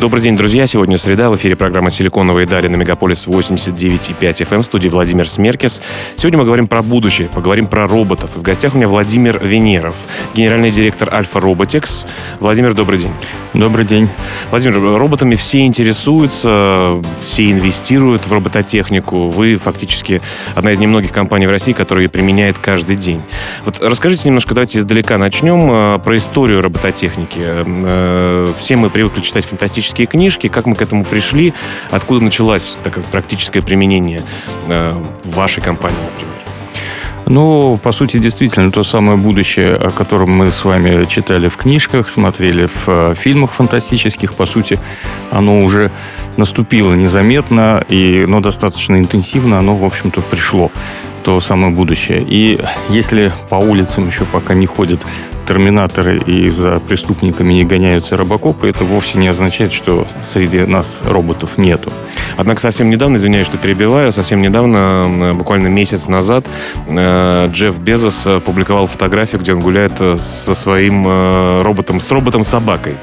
Добрый день, друзья. Сегодня среда. В эфире программа «Силиконовые дали» на Мегаполис 89,5 FM в студии Владимир Смеркис. Сегодня мы говорим про будущее, поговорим про роботов. И в гостях у меня Владимир Венеров, генеральный директор Альфа Роботекс. Владимир, добрый день. Добрый день. Владимир, роботами все интересуются, все инвестируют в робототехнику. Вы фактически одна из немногих компаний в России, которая ее применяет каждый день. Вот расскажите немножко, давайте издалека начнем, э, про историю робототехники. Э, все мы привыкли читать фантастические практические книжки, как мы к этому пришли, откуда началось такое практическое применение э, в вашей компании, например? Ну, по сути, действительно, то самое будущее, о котором мы с вами читали в книжках, смотрели в э, фильмах фантастических, по сути, оно уже наступило незаметно, и, но достаточно интенсивно оно, в общем-то, пришло то самое будущее. И если по улицам еще пока не ходят терминаторы и за преступниками не гоняются робокопы, это вовсе не означает, что среди нас роботов нету. Однако совсем недавно, извиняюсь, что перебиваю, совсем недавно, буквально месяц назад, э, Джефф Безос публиковал фотографию, где он гуляет э, со своим э, роботом, с роботом-собакой.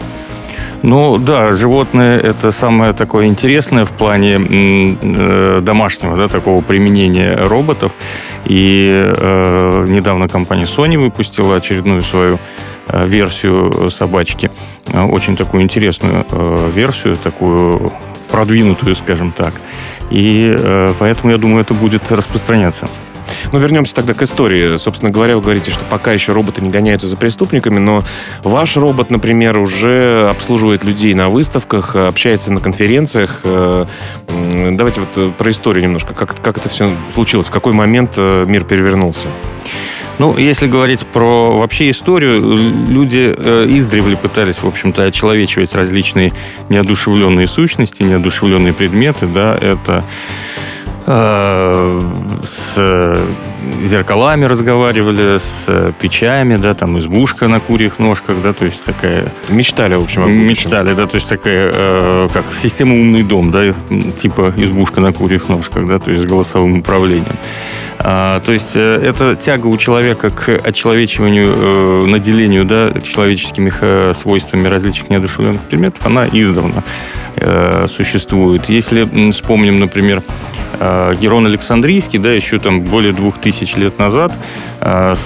Ну да, животное это самое такое интересное в плане э, домашнего, да, такого применения роботов. И э, недавно компания Sony выпустила очередную свою э, версию собачки. Э, очень такую интересную э, версию, такую продвинутую, скажем так. И э, поэтому, я думаю, это будет распространяться. Ну, вернемся тогда к истории. Собственно говоря, вы говорите, что пока еще роботы не гоняются за преступниками, но ваш робот, например, уже обслуживает людей на выставках, общается на конференциях. Э, давайте вот э, про историю немножко. Как, как это все случилось? В какой момент э, мир перевернулся? Ну, если говорить про вообще историю, люди э, издревле пытались, в общем-то, очеловечивать различные неодушевленные сущности, неодушевленные предметы, да, это с зеркалами разговаривали, с печами, да, там избушка на курьих ножках, да, то есть такая... Мечтали, в общем, Мечтали, да, то есть такая, э, как система умный дом, да, типа избушка на курьих ножках, да, то есть с голосовым управлением. А, то есть э, это тяга у человека к очеловечиванию, э, наделению да, человеческими э, свойствами различных неодушевленных предметов, она издавна существует. Если вспомним, например, Герон Александрийский, да, еще там более двух тысяч лет назад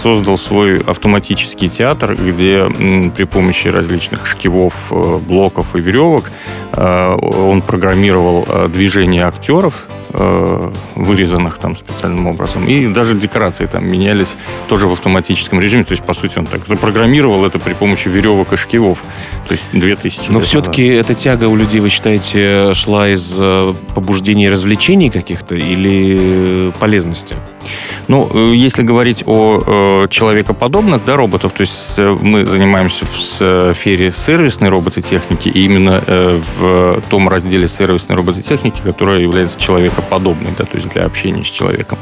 создал свой автоматический театр, где при помощи различных шкивов, блоков и веревок он программировал движение актеров, Э, вырезанных там специальным образом. И даже декорации там менялись тоже в автоматическом режиме. То есть, по сути, он так запрограммировал это при помощи веревок и шкивов. То есть, 2000 Но все-таки эта тяга у людей, вы считаете, шла из э, побуждений развлечений каких-то или полезности? Ну, э, если говорить о человекоподобных да, роботов, то есть мы занимаемся в сфере сервисной робототехники, и именно в том разделе сервисной робототехники, которая является человекоподобной подобный, да, то есть для общения с человеком,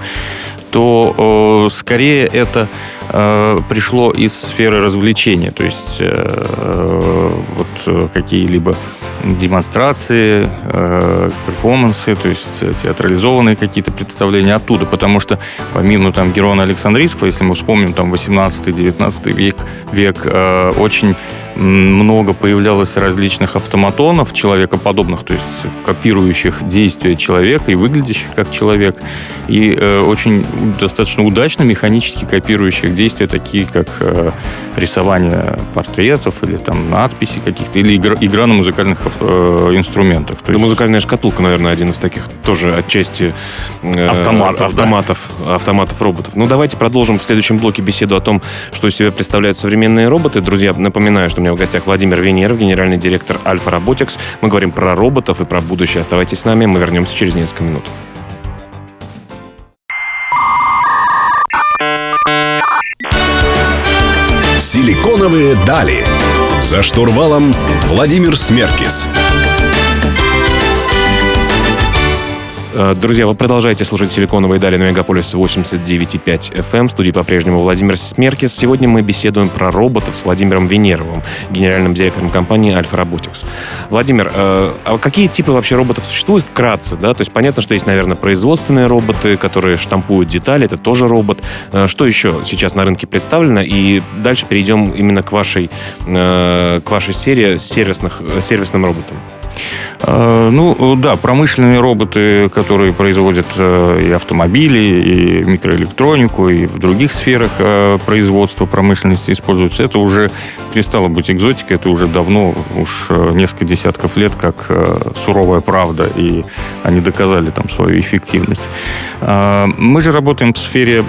то э, скорее это э, пришло из сферы развлечения, то есть э, вот э, какие-либо демонстрации, э, перформансы, то есть театрализованные какие-то представления оттуда, потому что помимо там Герона Александрийского, если мы вспомним там 18-19 век, век э, очень много появлялось различных автоматонов, человекоподобных, то есть копирующих действия человека и выглядящих как человек, и э, очень достаточно удачно механически копирующих действия, такие как э, рисование портретов или там надписи каких-то, или игра, игра на музыкальных э, инструментах. То да, есть... музыкальная шкатулка, наверное, один из таких тоже отчасти э, автоматов, автоматов, да. автоматов роботов. Ну, давайте продолжим в следующем блоке беседу о том, что из себя представляют современные роботы. Друзья, напоминаю, что меня в гостях Владимир Венеров, генеральный директор Альфа Robotics. Мы говорим про роботов и про будущее. Оставайтесь с нами, мы вернемся через несколько минут. Силиконовые дали. За штурвалом Владимир Смеркис. Друзья, вы продолжаете слушать «Силиконовые дали» на Мегаполис 89,5 FM. В студии по-прежнему Владимир Смеркис. Сегодня мы беседуем про роботов с Владимиром Венеровым, генеральным директором компании Alpha Robotics. Владимир, э, а какие типы вообще роботов существуют вкратце? Да? То есть понятно, что есть, наверное, производственные роботы, которые штампуют детали, это тоже робот. Э, что еще сейчас на рынке представлено? И дальше перейдем именно к вашей, к вашей сфере сервисных, сервисным роботам. Э, ну, да, промышленные роботы, которые производят э, и автомобили, и микроэлектронику, и в других сферах э, производства промышленности используются, это уже перестало быть экзотикой, это уже давно, уж несколько десятков лет, как суровая правда, и они доказали там свою эффективность. Мы же работаем в сфере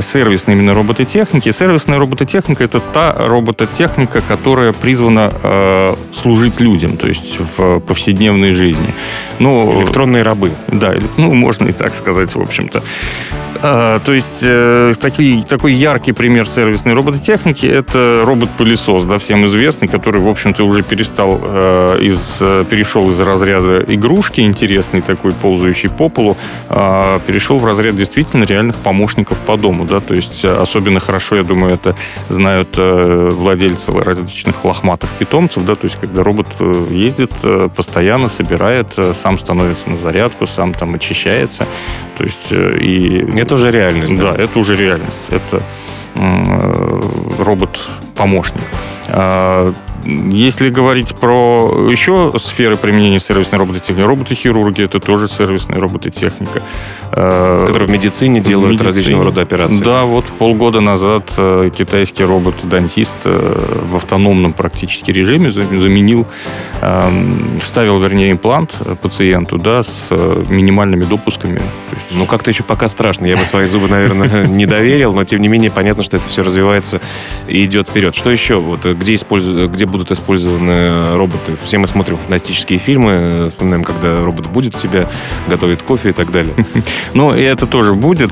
сервисной именно робототехники. Сервисная робототехника – это та робототехника, которая призвана служить людям, то есть в повседневной жизни. Ну, Электронные рабы. Да, ну, можно и так сказать, в общем-то. А, то есть э, такой, такой яркий пример сервисной робототехники – это робот-пылесос, да, всем известный, который, в общем-то, уже перестал э, из, перешел из разряда игрушки интересный такой, ползающий по полу, э, перешел в разряд действительно реальных помощников по дому, да, то есть э, особенно хорошо, я думаю, это знают э, владельцы различных лохматых питомцев, да, то есть когда робот э, ездит э, постоянно, собирает, э, сам становится на зарядку, сам там очищается, то есть и это уже реальность. Да, да это уже реальность. Это э, робот-помощник. Если говорить про еще сферы применения сервисной робототехники, роботы-хирурги это тоже сервисная робототехника. Э, Которые в медицине делают в медицине. различного рода операции. Да, вот полгода назад э, китайский робот-дантист э, в автономном практически режиме заменил, эм, вставил, вернее, имплант пациенту, да, с минимальными допусками. Ну, как-то еще пока страшно. Я бы свои зубы, наверное, не доверил, но тем не менее понятно, что это все развивается и идет вперед. Что еще? Вот где, используют, где будут использованы роботы? Все мы смотрим фантастические фильмы, вспоминаем, когда робот будет тебя, готовит кофе и так далее. Ну, и это тоже будет.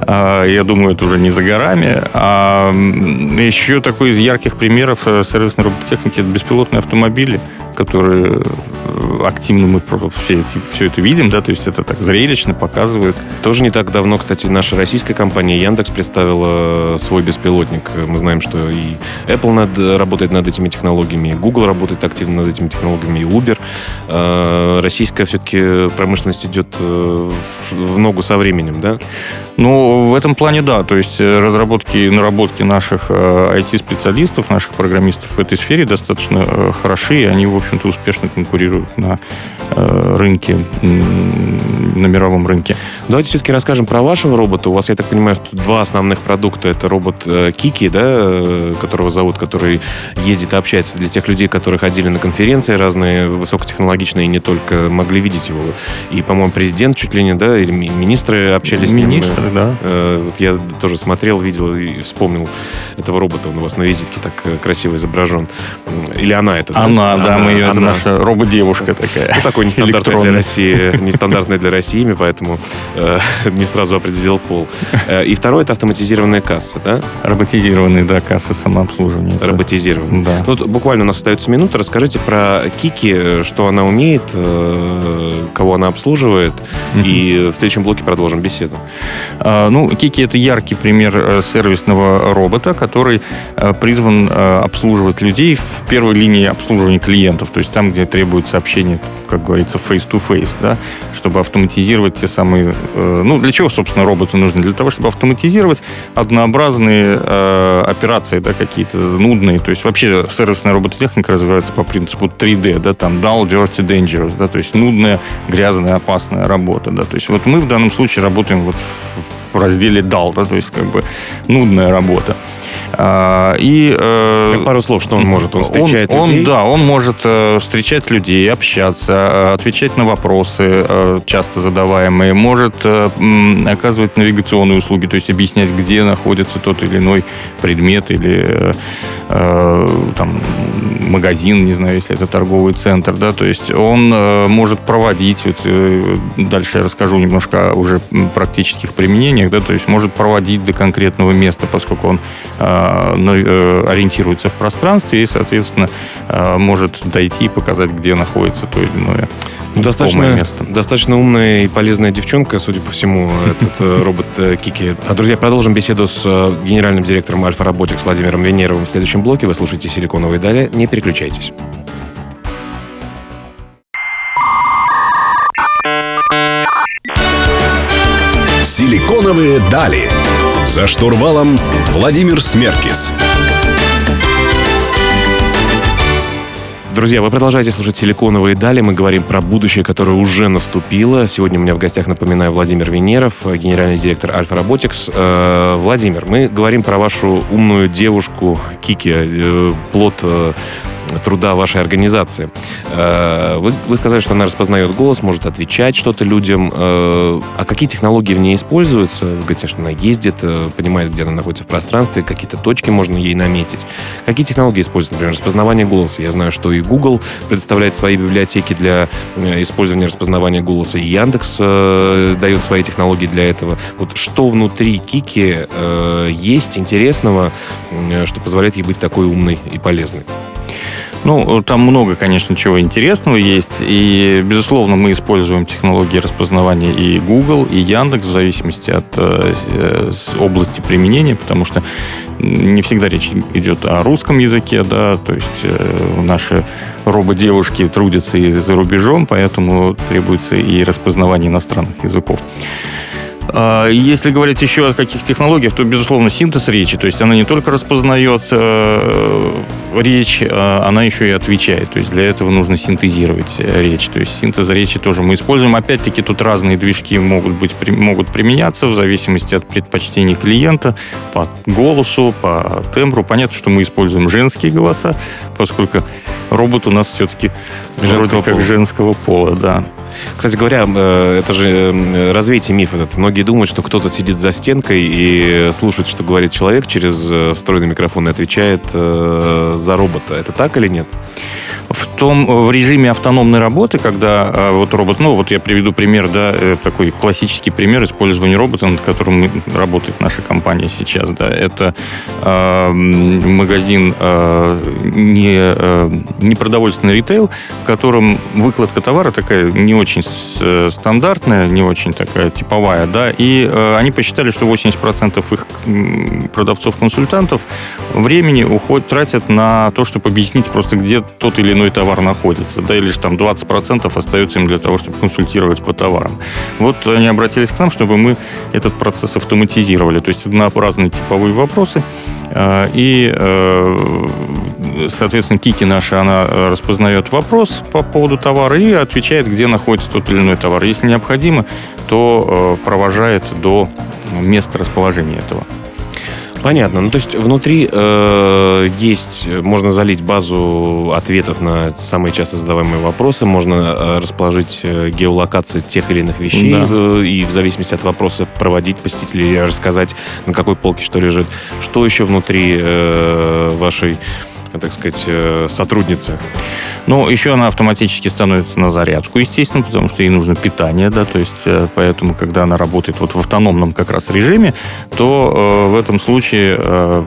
А, я думаю, это уже не за горами. А еще такой из ярких примеров э, сервисной робототехники – это беспилотные автомобили которые э, активно мы все, эти, все это видим, да, то есть это так зрелищно показывает. Тоже не так давно, кстати, наша российская компания Яндекс представила свой беспилотник. Мы знаем, что и Apple над, работает над этими технологиями, и Google работает активно над этими технологиями, и Uber. А, российская все-таки промышленность идет э, в ногу со временем, да? Ну, в этом плане да. То есть э, разработки и наработки наших IT-специалистов, наших программистов в этой сфере достаточно хороши, и они, в общем-то, успешно конкурируют на э, рынке, на мировом рынке. Давайте все-таки расскажем про вашего робота. У вас, я так понимаю, два основных продукта. Это робот э, Кики, да, э, которого зовут, который ездит и общается для тех людей, которые ходили на конференции разные, высокотехнологичные, не только могли видеть его. И, по-моему, президент чуть ли не, да, или министры общались с ним. Министры, да. Вот я тоже смотрел, видел и вспомнил этого робота. Он у вас на визитке так красиво изображен. Или она это, да? Она, да, мы ее, она, наша робот-девушка такая. Ну, такой нестандартный для России, нестандартный для России имя, поэтому э, не сразу определил пол. Э, и второе это автоматизированная касса, да? Роботизированные, да, кассы самообслуживания. Роботизированные. Да. Ну, буквально у нас остается минута. Расскажите про Кики, что она умеет, э, кого она обслуживает, mm-hmm. и в следующем блоке продолжим беседу. А, ну, Кики это яркий пример э, сервисного робота, который э, призван обслуживать людей в первой линии обслуживания клиентов, то есть там, где требуется общение, как говорится, face-to-face, да, чтобы автоматизировать те самые... Э, ну, для чего, собственно, роботы нужны? Для того, чтобы автоматизировать однообразные э, операции, да, какие-то нудные. То есть вообще сервисная робототехника развивается по принципу 3D, да, там dull, dirty, dangerous, да, то есть нудная, грязная, опасная работа, да. То есть вот мы в данном случае работаем вот в разделе dull, да, то есть как бы нудная работа. А, и, э, Пару слов, что он может? Он встречает он, людей? Он, да, он может э, встречать людей, общаться, э, отвечать на вопросы, часто задаваемые, может оказывать навигационные услуги, то есть объяснять, где находится тот или иной предмет или там, магазин, не знаю, если это торговый центр, да, то есть он может проводить, вот, дальше я расскажу немножко уже практических применениях, да, то есть может проводить до конкретного места, поскольку он ориентируется в пространстве и, соответственно, э, может дойти и показать, где находится то или иное Ну, достаточно, место. достаточно умная и полезная девчонка, судя по всему, этот э, робот э, Кики. А, друзья, продолжим беседу с э, генеральным директором Альфа Роботикс Владимиром Венеровым в следующем блоке. Вы слушаете «Силиконовые дали». Не переключайтесь. «Силиконовые дали». За штурвалом Владимир Смеркис. Друзья, вы продолжаете слушать «Силиконовые дали». Мы говорим про будущее, которое уже наступило. Сегодня у меня в гостях, напоминаю, Владимир Венеров, генеральный директор Альфа Robotics. Э, Владимир, мы говорим про вашу умную девушку Кики, э, плод э, труда вашей организации. Э, вы, вы сказали, что она распознает голос, может отвечать что-то людям. Э, а какие технологии в ней используются? Вы говорите, что она ездит, э, понимает, где она находится в пространстве, какие-то точки можно ей наметить. Какие технологии используются? Например, распознавание голоса. Я знаю, что и Google предоставляет свои библиотеки для использования распознавания голоса, и Яндекс дает свои технологии для этого. Вот что внутри Кики есть интересного, что позволяет ей быть такой умной и полезной? Ну, там много, конечно, чего интересного есть. И, безусловно, мы используем технологии распознавания и Google, и Яндекс, в зависимости от э, области применения, потому что не всегда речь идет о русском языке, да, то есть э, наши рободевушки трудятся и за рубежом, поэтому требуется и распознавание иностранных языков. А, если говорить еще о каких технологиях, то, безусловно, синтез речи. То есть она не только распознает э, речь, а она еще и отвечает. То есть для этого нужно синтезировать э, речь. То есть синтез речи тоже мы используем. Опять-таки тут разные движки могут, быть, могут применяться в зависимости от предпочтений клиента по голосу, по тембру. Понятно, что мы используем женские голоса, поскольку робот у нас все-таки вроде как женского пола, да. Кстати говоря, э, это же э, развейте миф этот. Многие думают, что кто-то сидит за стенкой и слушает, что говорит человек через э, встроенный микрофон и отвечает за робота. Это так или нет? В том, в режиме автономной работы, когда вот робот, ну вот я приведу пример, да, такой классический пример использования робота, над которым работает наша компания сейчас, да, это э, магазин э, не, э, непродовольственный ритейл, в котором выкладка товара такая не очень э, стандартная, не очень такая типовая, да, и э, они посчитали, что 80% их продавцов-консультантов времени уходят, тратят на то, чтобы объяснить просто, где тот или иной товар находится, да, или же там 20% остается им для того, чтобы консультировать по товарам. Вот они обратились к нам, чтобы мы этот процесс автоматизировали, то есть однообразные типовые вопросы, э, и соответственно, Кики наша, она э, распознает вопрос по поводу товара и отвечает, где находится тот или иной товар. Если необходимо, то э, провожает до места расположения этого. Понятно. Ну, то есть внутри э, есть, можно залить базу ответов на самые часто задаваемые вопросы, можно э, расположить э, геолокации тех или иных вещей да. э, и в зависимости от вопроса проводить посетителей, рассказать, на какой полке что лежит. Что еще внутри э, вашей так сказать, э, сотрудницы? Ну, еще она автоматически становится на зарядку, естественно, потому что ей нужно питание, да, то есть э, поэтому, когда она работает вот в автономном как раз режиме, то э, в этом случае э,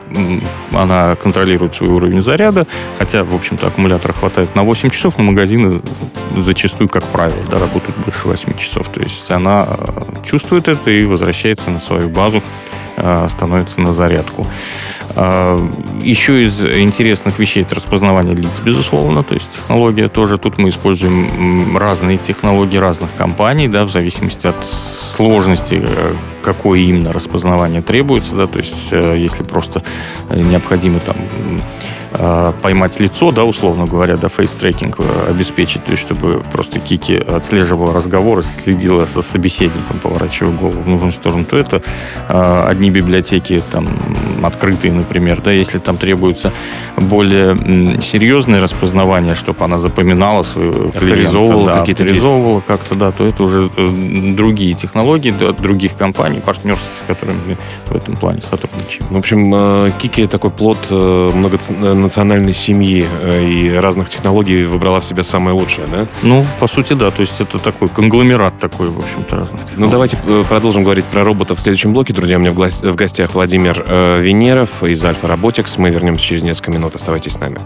она контролирует свой уровень заряда, хотя, в общем-то, аккумулятора хватает на 8 часов, но магазины зачастую, как правило, да, работают больше 8 часов, то есть она э, чувствует это и возвращается на свою базу, э, становится на зарядку. А, еще из интересных вещей это распознавание лиц, безусловно, то есть технология тоже. Тут мы используем разные технологии разных компаний, да, в зависимости от сложности, э, какое именно распознавание требуется, да, то есть э, если просто э, необходимо там Э, поймать лицо, да, условно говоря, да, face-tracking э, обеспечить, то есть чтобы просто Кики отслеживала разговоры, следила со собеседником, поворачивая голову в нужную сторону, то это э, одни библиотеки там открытые, например, да, если там требуется более серьезное распознавание, чтобы она запоминала свою авторизовывала да, авторизовывала как-то, да, то это уже другие технологии от других компаний, партнерских, с которыми мы в этом плане сотрудничаем. В общем, Кики такой плод много национальной семьи э, и разных технологий выбрала в себя самое лучшее, да? Ну, по сути, да. То есть это такой конгломерат такой, в общем-то, разных технологий. Ну, давайте э, продолжим говорить про роботов в следующем блоке. Друзья, у меня в гостях Владимир э, Венеров из Альфа Роботикс. Мы вернемся через несколько минут. Оставайтесь с нами.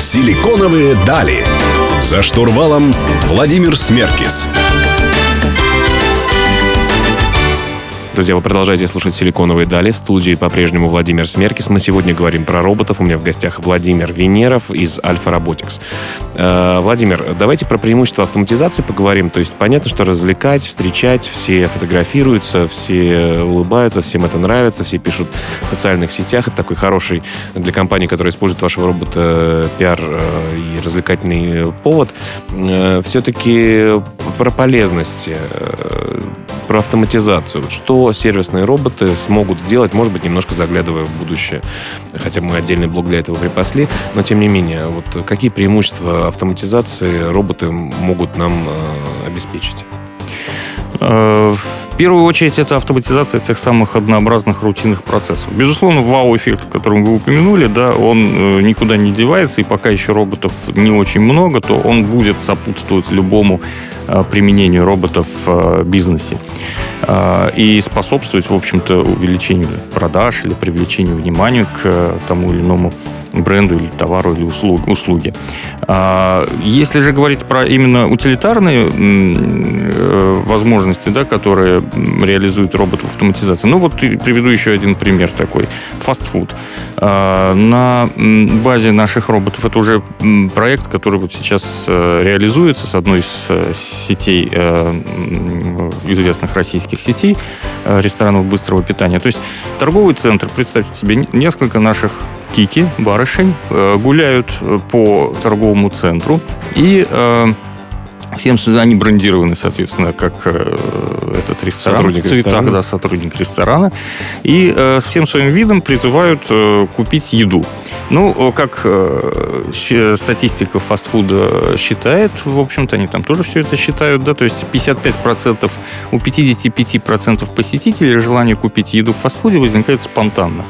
Силиконовые дали. За штурвалом Владимир Смеркис. Друзья, вы продолжаете слушать «Силиконовые дали». В студии по-прежнему Владимир Смеркис. Мы сегодня говорим про роботов. У меня в гостях Владимир Венеров из Альфа Robotics. Э, Владимир, давайте про преимущества автоматизации поговорим. То есть понятно, что развлекать, встречать, все фотографируются, все улыбаются, всем это нравится, все пишут в социальных сетях. Это такой хороший для компании, которая использует вашего робота пиар э, и развлекательный повод. Э, Все-таки про полезности про автоматизацию. Что сервисные роботы смогут сделать, может быть, немножко заглядывая в будущее. Хотя мы отдельный блок для этого припасли, но тем не менее, вот какие преимущества автоматизации роботы могут нам э, обеспечить? Э, в первую очередь это автоматизация тех самых однообразных рутинных процессов. Безусловно, вау-эффект, который вы упомянули, да, он э, никуда не девается, и пока еще роботов не очень много, то он будет сопутствовать любому применению роботов в бизнесе и способствовать, в общем-то, увеличению продаж или привлечению внимания к тому или иному бренду или товару или услуг, услуги. А, если же говорить про именно утилитарные э, возможности, да, которые реализует робот в автоматизации, ну вот приведу еще один пример такой. Фастфуд. А, на базе наших роботов это уже проект, который вот сейчас э, реализуется с одной из э, сетей, известных российских сетей ресторанов быстрого питания. То есть торговый центр, представьте себе, несколько наших кики, барышень, э, гуляют э, по торговому центру и э, Всем они брендированы, соответственно, как э, этот ресторан. Сотрудник в цветах, ресторана. да, сотрудник ресторана. И э, всем своим видом призывают э, купить еду. Ну, как э, статистика фастфуда считает, в общем-то, они там тоже все это считают, да, то есть 55% у 55% посетителей желание купить еду в фастфуде возникает спонтанно.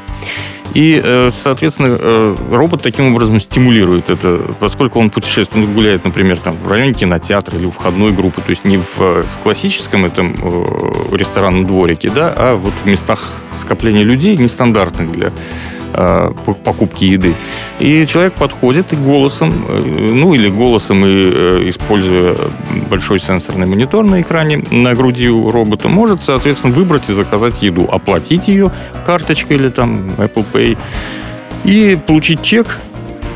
И, э, соответственно, э, робот таким образом стимулирует это, поскольку он путешествует, он гуляет, например, там, в районе кинотеатра или у входной группы, то есть не в э, классическом этом ресторанном дворике, да, а вот в местах скопления людей, нестандартных для покупки еды. И человек подходит и голосом, э, ну или голосом и э, используя большой сенсорный монитор на экране на груди у робота, может, соответственно, выбрать и заказать еду, оплатить ее карточкой или там Apple Pay и получить чек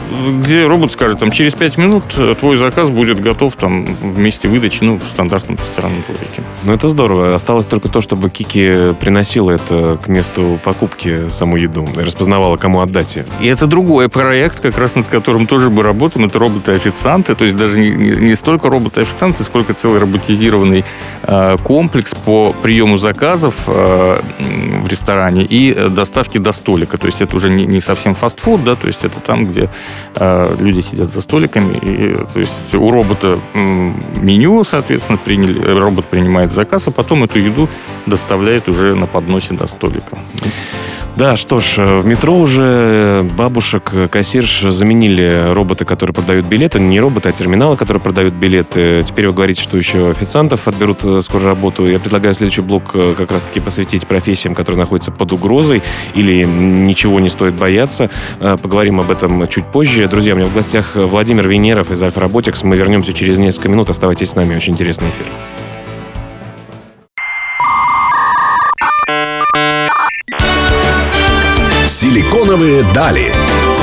где робот скажет, там, через 5 минут твой заказ будет готов там в месте выдачи, ну, в стандартном ресторанном дворике. Ну, это здорово. Осталось только то, чтобы Кики приносила это к месту покупки, саму еду, и распознавала, кому отдать ее. И это другой проект, как раз над которым тоже мы работаем. Это роботы-официанты, то есть даже не, не, столько роботы-официанты, сколько целый роботизированный э, комплекс по приему заказов э, в ресторане и доставке до столика. То есть это уже не, не совсем фастфуд, да, то есть это там, где люди сидят за столиками, и, то есть у робота меню, соответственно, приняли, робот принимает заказ, а потом эту еду доставляет уже на подносе до столика. Да, что ж, в метро уже бабушек, кассирш заменили роботы, которые продают билеты. Не роботы, а терминалы, которые продают билеты. Теперь вы говорите, что еще официантов отберут э, скоро работу. Я предлагаю следующий блок э, как раз-таки посвятить профессиям, которые находятся под угрозой или ничего не стоит бояться. Э, поговорим об этом чуть позже. Друзья, у меня в гостях Владимир Венеров из Альфа Robotics. Мы вернемся через несколько минут. Оставайтесь с нами. Очень интересный эфир. Силиконовые дали.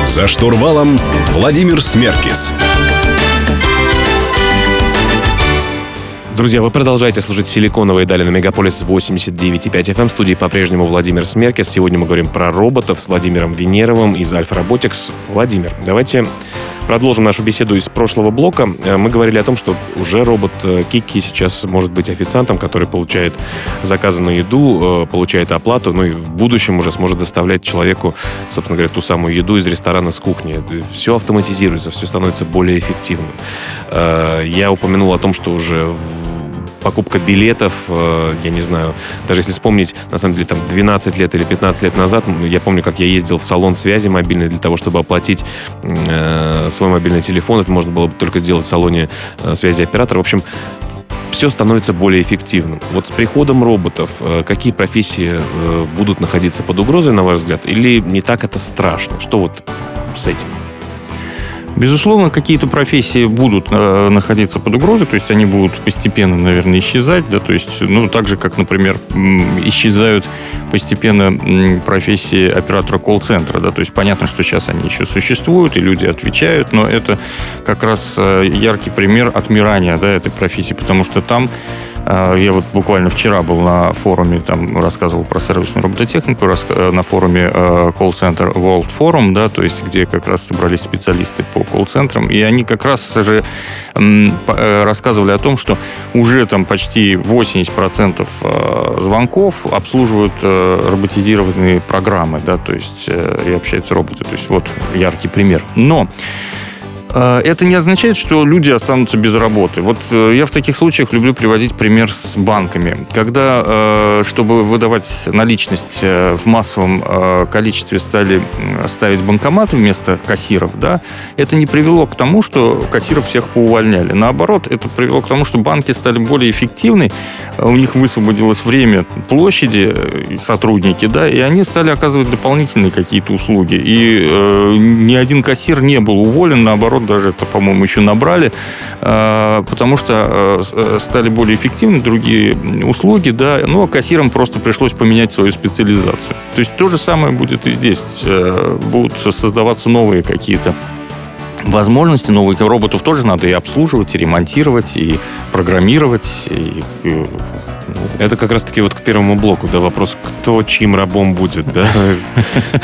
За штурвалом Владимир Смеркис. Друзья, вы продолжаете слушать «Силиконовые дали» на Мегаполис 89,5 FM. В студии по-прежнему Владимир Смеркис. Сегодня мы говорим про роботов с Владимиром Венеровым из Альфа Robotics. Владимир, давайте Продолжим нашу беседу из прошлого блока. Э, мы говорили о том, что уже робот э, Кики сейчас может быть официантом, который получает заказы на еду, э, получает оплату, ну и в будущем уже сможет доставлять человеку, собственно говоря, ту самую еду из ресторана с кухни. Все автоматизируется, все становится более эффективным. Я упомянул о том, что уже в покупка билетов, э, я не знаю, даже если вспомнить, на самом деле, там 12 лет или 15 лет назад, я помню, как я ездил в салон связи мобильной для того, чтобы оплатить э, свой мобильный телефон. Это можно было бы только сделать в салоне э, связи оператора. В общем, все становится более эффективным. Вот с приходом роботов э, какие профессии э, будут находиться под угрозой, на ваш взгляд, или не так это страшно? Что вот с этим? Безусловно, какие-то профессии будут э, находиться под угрозой, то есть они будут постепенно, наверное, исчезать, да, то есть, ну, так же, как, например, исчезают постепенно профессии оператора колл-центра, да, то есть понятно, что сейчас они еще существуют, и люди отвечают, но это как раз э, яркий пример отмирания, да, этой профессии, потому что там я вот буквально вчера был на форуме, там рассказывал про сервисную робототехнику, э, на форуме э, колл-центр World Forum, да, то есть где как раз собрались специалисты по колл-центрам, и они как раз же э, рассказывали о том, что уже там почти 80% звонков обслуживают роботизированные программы, да, то есть и общаются роботы. То есть вот яркий пример. Но это не означает, что люди останутся без работы. Вот э, я в таких случаях люблю приводить пример с банками. Когда, э, чтобы выдавать наличность э, в массовом количестве, стали ставить банкоматы вместо кассиров, да, это не привело к тому, что кассиров всех поувольняли. Наоборот, это привело к тому, что банки стали более эффективны, у них высвободилось время площади, сотрудники, да, и они стали оказывать дополнительные какие-то услуги. И э, ни один кассир не был уволен, наоборот, даже это, по-моему, еще набрали, э, потому что э, стали более эффективны другие услуги, да, ну, а кассирам просто пришлось поменять свою специализацию. То есть то же самое будет и здесь. Э, будут создаваться новые какие-то возможности новых роботов тоже надо и обслуживать, и ремонтировать, и программировать, и это как раз-таки вот к первому блоку, да, вопрос, кто чьим рабом будет, да?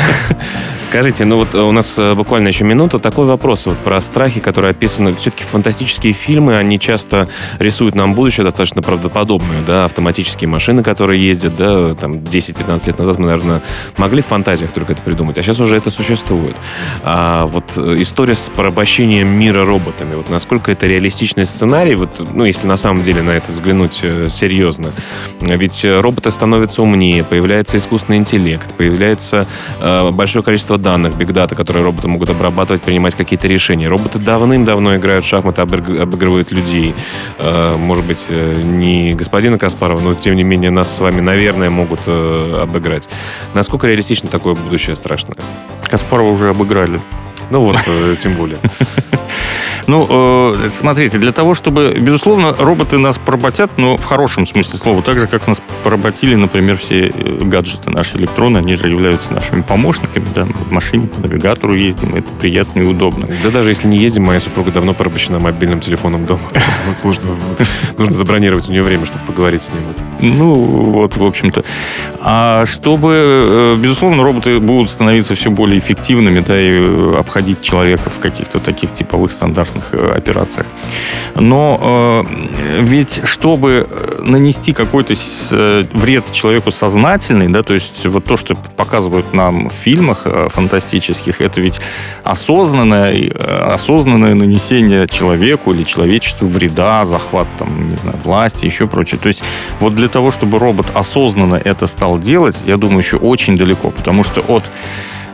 Скажите, ну вот у нас э, буквально еще минута. Такой вопрос вот про страхи, которые описаны. Все-таки фантастические фильмы, они часто рисуют нам будущее достаточно правдоподобное, да, автоматические машины, которые ездят, да, там 10-15 лет назад мы, наверное, могли в фантазиях только это придумать, а сейчас уже это существует. А вот э, история с порабощением мира роботами, вот насколько это реалистичный сценарий, вот, ну, если на самом деле на это взглянуть э, серьезно, ведь роботы становятся умнее, появляется искусственный интеллект, появляется э, большое количество данных, бигдата, которые роботы могут обрабатывать, принимать какие-то решения. Роботы давным-давно играют в шахматы, обыгрывают людей. Э, может быть, э, не господина Каспарова, но тем не менее нас с вами, наверное, могут э, обыграть. Насколько реалистично такое будущее страшное? Каспарова уже обыграли. Ну вот, э, тем более. Ну, э, смотрите, для того, чтобы, безусловно, роботы нас поработят, но в хорошем смысле слова, так же, как нас поработили, например, все э, гаджеты наши электроны, они же являются нашими помощниками, да, мы в машине по навигатору ездим, это приятно и удобно. Да даже если не ездим, моя супруга давно порабощена мобильным телефоном дома, нужно, нужно забронировать у нее время, чтобы поговорить с ним. Ну, вот, в общем-то. А чтобы, э, безусловно, роботы будут становиться все более эффективными, да, и э, обходить человека в каких-то таких типовых стандартных э, операциях. Но э, ведь чтобы нанести какой-то вред человеку сознательный, да, то есть вот то, что показывают нам в фильмах фантастических, это ведь осознанное, осознанное нанесение человеку или человечеству вреда, захват, там, не знаю, власти, еще прочее. То есть вот для того, чтобы робот осознанно это стал делать, я думаю, еще очень далеко, потому что от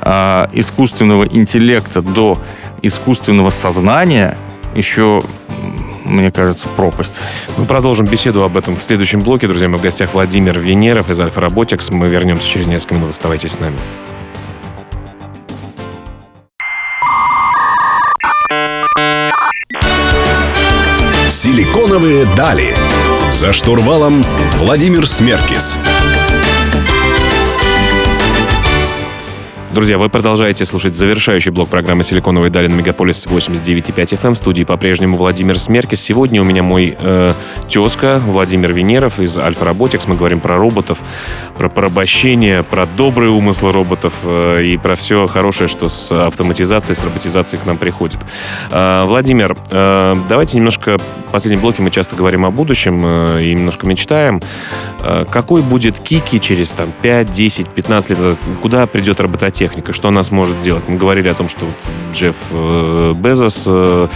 э, искусственного интеллекта до искусственного сознания еще мне кажется, пропасть. Мы продолжим беседу об этом в следующем блоке. Друзья, мы в гостях Владимир Венеров из Альфа Роботикс. Мы вернемся через несколько минут. Оставайтесь с нами. Силиконовые дали. За штурвалом Владимир Смеркис. Друзья, вы продолжаете слушать завершающий блок программы «Силиконовые дали» на Мегаполис 89.5 FM. В студии по-прежнему Владимир Смеркис. Сегодня у меня мой э, тезка Владимир Венеров из Альфа Роботикс. Мы говорим про роботов, про порабощение, про добрые умыслы роботов э, и про все хорошее, что с автоматизацией, с роботизацией к нам приходит. Э, Владимир, э, давайте немножко... В последнем блоке мы часто говорим о будущем э, и немножко мечтаем. Э, какой будет Кики через там, 5, 10, 15 лет? Куда придет робототехника? Техника, что она сможет делать. Мы говорили о том, что вот Джефф э, Безос, э,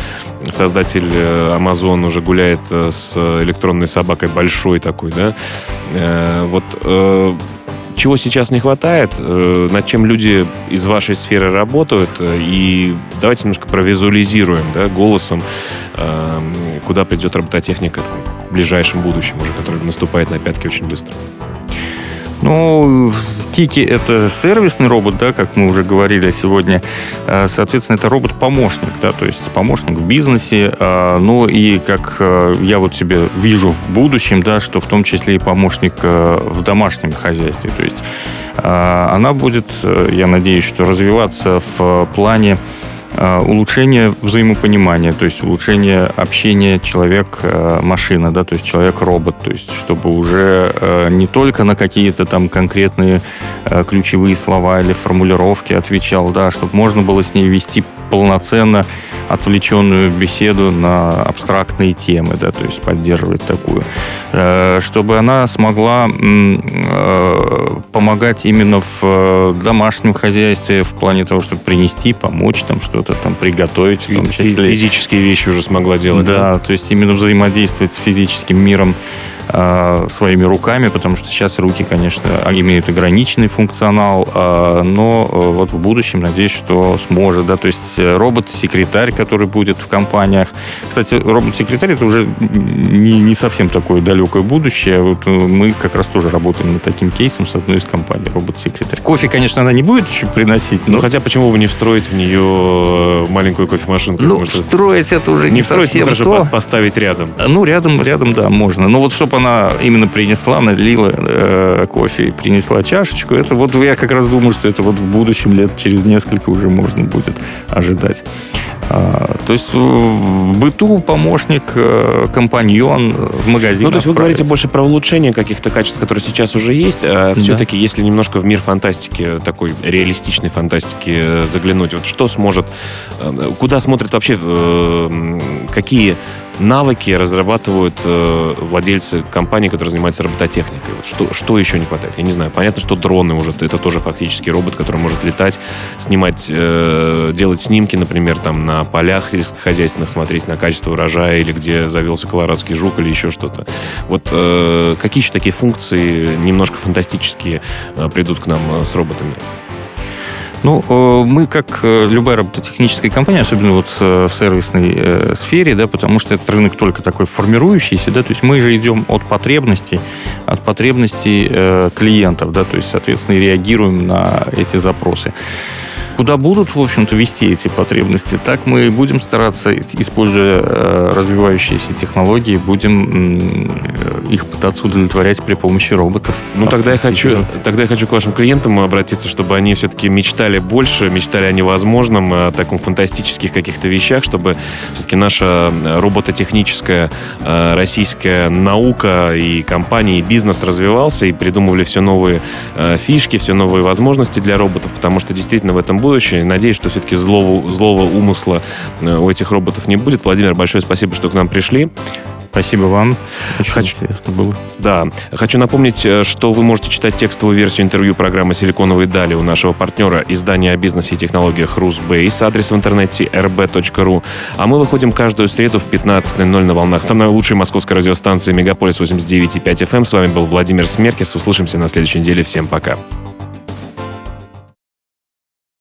создатель э, Amazon, уже гуляет с электронной собакой большой такой, да. Вот чего сейчас не хватает, над чем люди из вашей сферы работают, и давайте немножко провизуализируем да, голосом, куда придет робототехника в ближайшем будущем уже, который наступает на пятки очень быстро. Ну, Кики — это сервисный робот, да, как мы уже говорили сегодня. Э, соответственно, это робот-помощник, да, то есть помощник в бизнесе. Э, ну и как э, я вот себе вижу в будущем, да, что в том числе и помощник в домашнем хозяйстве. То есть она будет, я надеюсь, что развиваться в плане Э, улучшение взаимопонимания, то есть улучшение общения человек-машина, да, то есть человек-робот, то есть чтобы уже э, не только на какие-то там конкретные э, ключевые слова или формулировки отвечал, да, чтобы можно было с ней вести полноценно отвлеченную беседу на абстрактные темы, да, то есть поддерживать такую, э, чтобы она смогла э, помогать именно в э, домашнем хозяйстве в плане того, чтобы принести, помочь там что-то там приготовить. В том числе. Физические вещи уже смогла делать. Да, да, то есть именно взаимодействовать с физическим миром своими руками, потому что сейчас руки, конечно, имеют ограниченный функционал, но вот в будущем, надеюсь, что сможет, да, то есть робот-секретарь, который будет в компаниях. Кстати, робот-секретарь это уже не, не совсем такое далекое будущее. Вот э, мы как раз тоже работаем над таким кейсом с одной из компаний, робот-секретарь. Кофе, конечно, она не будет еще приносить, но... Ну, хотя почему бы не встроить в нее э, маленькую кофемашинку? Ну, Может, встроить это уже не, не встроить, совсем то. поставить рядом. Ну, рядом, рядом, да, можно. Но вот чтобы она именно принесла, налила э, кофе и принесла чашечку, это вот я как раз думаю, что это вот в будущем лет через несколько уже можно будет ожидать. А, то есть в быту помощник, э, компаньон в магазине. Ну, то есть вы говорите больше про улучшение каких-то качеств, которые сейчас уже есть. А да. все-таки, если немножко в мир фантастики, такой реалистичной фантастики э, заглянуть, вот что сможет, э, куда смотрят вообще, какие навыки разрабатывают э, владельцы компаний, которые занимаются робототехникой. Вот что, что еще не хватает? Я не знаю. Понятно, что дроны уже это тоже фактически робот, который может летать, снимать, э, делать снимки, например, там на полях сельскохозяйственных, смотреть на качество урожая или где завелся колорадский жук или еще что-то. Вот э, какие еще такие функции немножко фантастические э, придут к нам э, с роботами? Ну, э, мы, как э, любая робототехническая компания, особенно вот э, в сервисной сфере, да, потому что этот рынок только такой формирующийся, да, то есть мы же идем от потребностей, от потребностей клиентов, да, то есть, соответственно, реагируем на эти запросы. Куда будут, в общем-то, вести эти потребности, так мы будем стараться, используя развивающиеся технологии, будем их пытаться удовлетворять при помощи роботов. Ну, тогда я, хочу, тогда я хочу к вашим клиентам обратиться, чтобы они все-таки мечтали больше, мечтали о невозможном, о таком фантастических каких-то вещах, чтобы все-таки наша робототехническая э, российская наука и компании, и бизнес развивался, и придумывали все новые фишки, все новые возможности для роботов, потому что действительно в этом будущее. Надеюсь, что все-таки злого, злого умысла э, у этих роботов не будет. Владимир, большое спасибо, что к нам пришли. Спасибо вам. Очень Хочу... интересно было. Да. Хочу напомнить, э, что вы можете читать текстовую версию интервью программы «Силиконовые дали» у нашего партнера издания о бизнесе и технологиях «Русбейс». Адрес в интернете rb.ru. А мы выходим каждую среду в 15.00 на волнах самой лучшей московской радиостанции «Мегаполис 89.5 FM». С вами был Владимир Смеркис. Услышимся на следующей неделе. Всем пока.